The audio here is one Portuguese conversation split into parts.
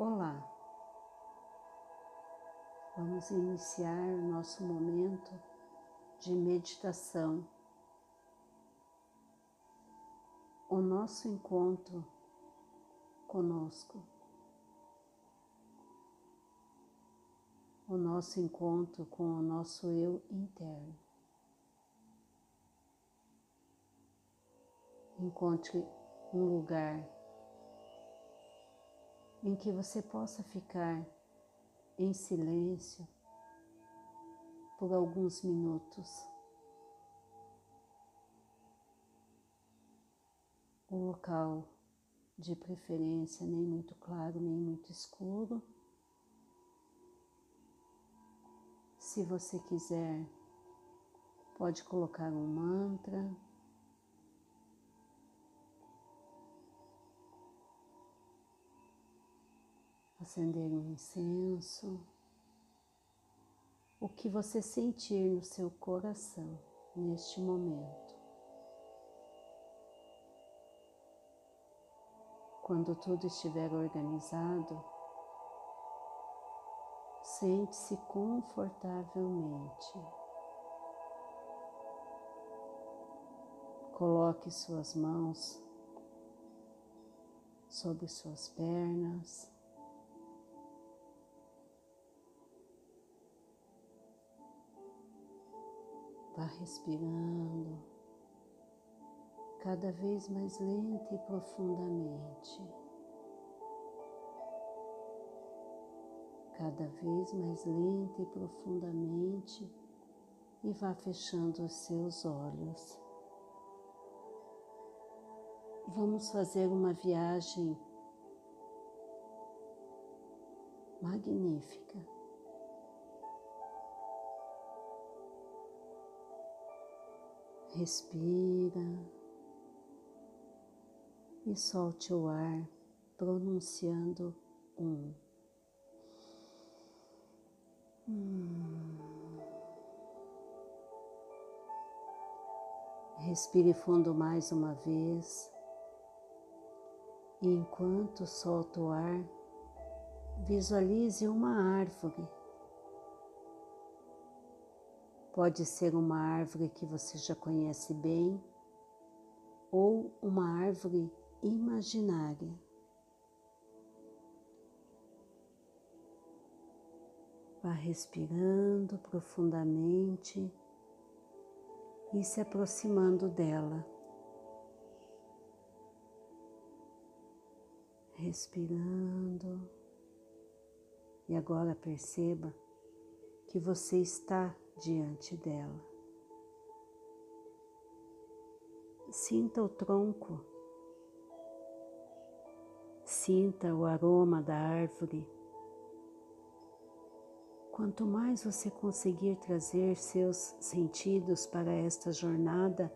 Olá, vamos iniciar o nosso momento de meditação, o nosso encontro conosco, o nosso encontro com o nosso eu interno. Encontre um lugar em que você possa ficar em silêncio por alguns minutos. O local de preferência nem muito claro nem muito escuro. Se você quiser, pode colocar um mantra acender um incenso, o que você sentir no seu coração neste momento. Quando tudo estiver organizado, sente-se confortavelmente. Coloque suas mãos sobre suas pernas. Vá respirando cada vez mais lenta e profundamente. Cada vez mais lenta e profundamente e vá fechando os seus olhos. Vamos fazer uma viagem magnífica Respira e solte o ar pronunciando um. Hum. Respire fundo mais uma vez e enquanto solta o ar, visualize uma árvore Pode ser uma árvore que você já conhece bem ou uma árvore imaginária. Vá respirando profundamente e se aproximando dela. Respirando. E agora perceba que você está diante dela. Sinta o tronco, sinta o aroma da árvore. Quanto mais você conseguir trazer seus sentidos para esta jornada,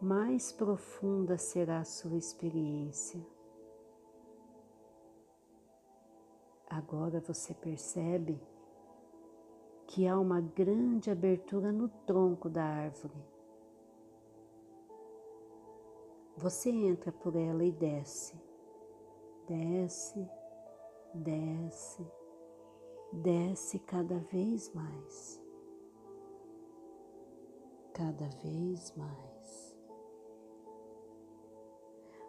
mais profunda será a sua experiência. Agora você percebe que há uma grande abertura no tronco da árvore. Você entra por ela e desce, desce, desce, desce cada vez mais, cada vez mais.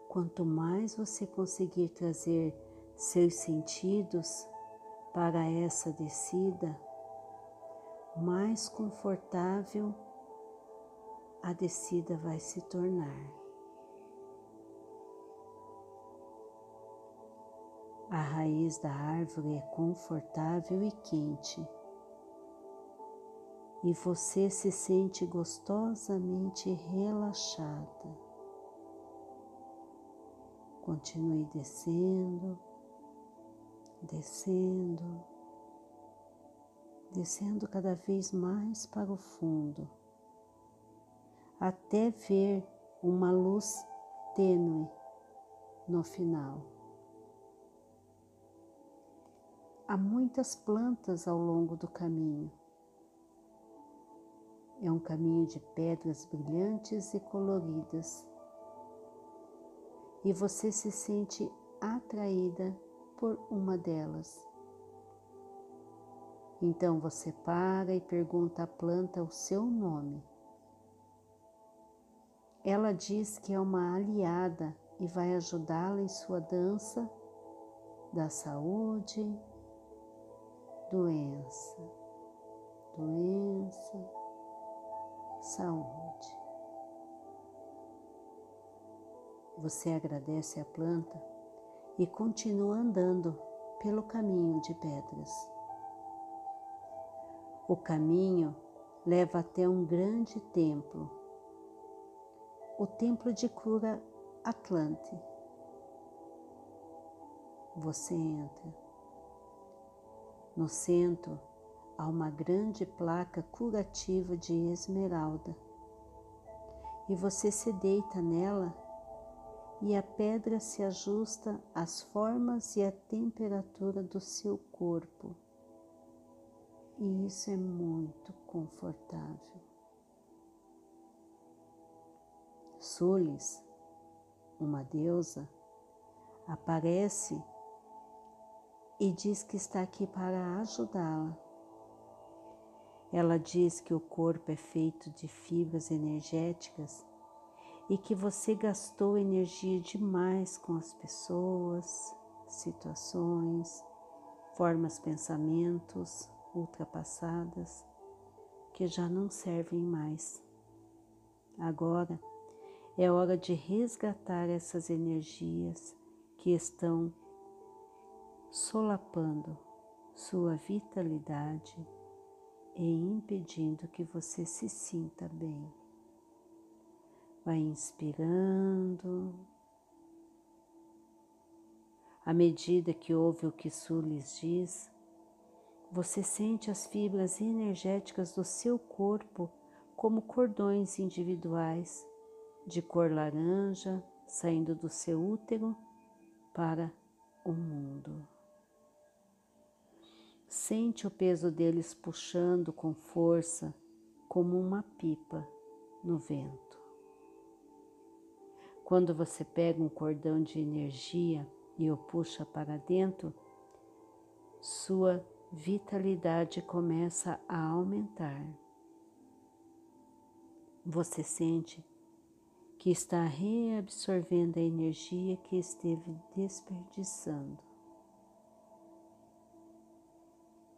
Quanto mais você conseguir trazer seus sentidos para essa descida, mais confortável a descida vai se tornar. A raiz da árvore é confortável e quente, e você se sente gostosamente relaxada. Continue descendo, descendo descendo cada vez mais para o fundo, até ver uma luz tênue no final. Há muitas plantas ao longo do caminho. É um caminho de pedras brilhantes e coloridas. E você se sente atraída por uma delas. Então você para e pergunta à planta o seu nome. Ela diz que é uma aliada e vai ajudá-la em sua dança da saúde, doença, doença, saúde. Você agradece a planta e continua andando pelo caminho de pedras. O caminho leva até um grande templo, o templo de cura Atlante. Você entra. No centro há uma grande placa curativa de esmeralda e você se deita nela e a pedra se ajusta às formas e à temperatura do seu corpo. E isso é muito confortável. Sulis, uma deusa, aparece e diz que está aqui para ajudá-la. Ela diz que o corpo é feito de fibras energéticas e que você gastou energia demais com as pessoas, situações, formas, pensamentos ultrapassadas que já não servem mais. Agora é hora de resgatar essas energias que estão solapando sua vitalidade e impedindo que você se sinta bem. Vai inspirando. À medida que ouve o que Su lhes diz, você sente as fibras energéticas do seu corpo como cordões individuais de cor laranja saindo do seu útero para o mundo. Sente o peso deles puxando com força como uma pipa no vento. Quando você pega um cordão de energia e o puxa para dentro, sua vitalidade começa a aumentar. Você sente que está reabsorvendo a energia que esteve desperdiçando.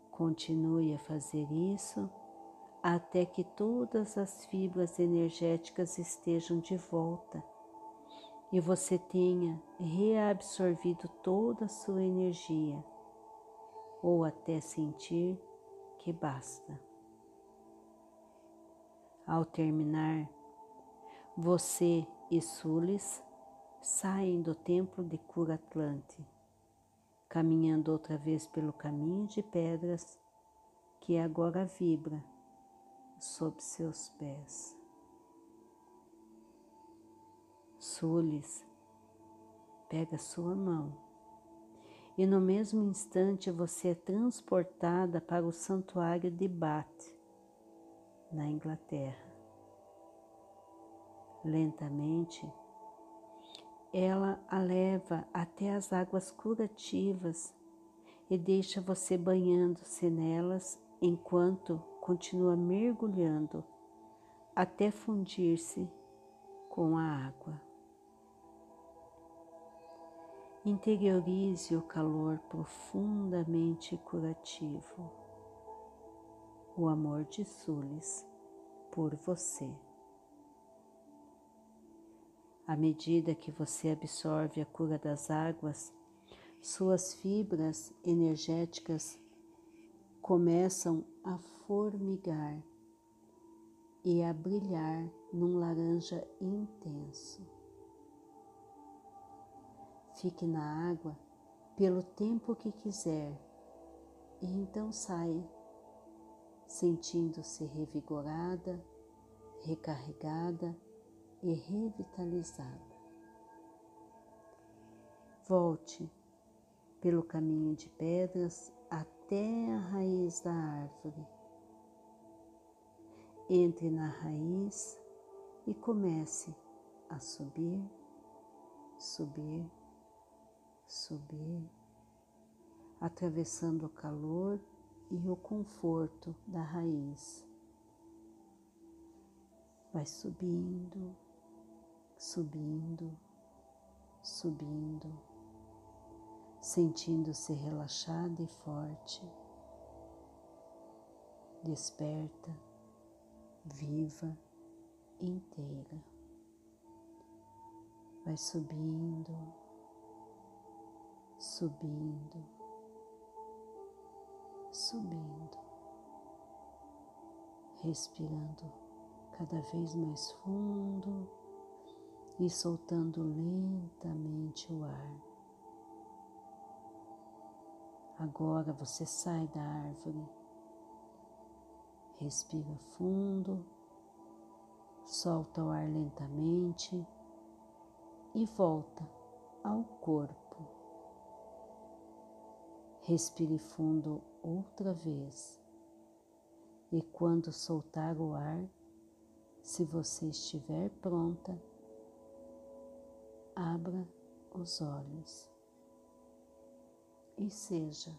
Continue a fazer isso até que todas as fibras energéticas estejam de volta e você tenha reabsorvido toda a sua energia, ou até sentir que basta. Ao terminar, você e Sulis saem do templo de Cura Atlante, caminhando outra vez pelo caminho de pedras que agora vibra sob seus pés. Sulis pega sua mão e no mesmo instante você é transportada para o santuário de Bath, na Inglaterra. Lentamente, ela a leva até as águas curativas e deixa você banhando-se nelas enquanto continua mergulhando até fundir-se com a água. Interiorize o calor profundamente curativo, o amor de Sulis por você. À medida que você absorve a cura das águas, suas fibras energéticas começam a formigar e a brilhar num laranja intenso. Fique na água pelo tempo que quiser e então saia, sentindo-se revigorada, recarregada e revitalizada. Volte pelo caminho de pedras até a raiz da árvore. Entre na raiz e comece a subir, subir subir, atravessando o calor e o conforto da raiz. Vai subindo, subindo, subindo, sentindo-se relaxada e forte, desperta, viva, inteira. Vai subindo, subindo, subindo, respirando cada vez mais fundo e soltando lentamente o ar. Agora você sai da árvore, respira fundo, solta o ar lentamente e volta ao corpo. Respire fundo outra vez e quando soltar o ar, se você estiver pronta, abra os olhos e seja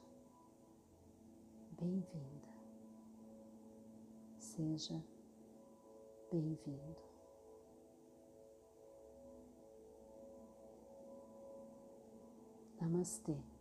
bem-vinda, seja bem-vindo. Namastê.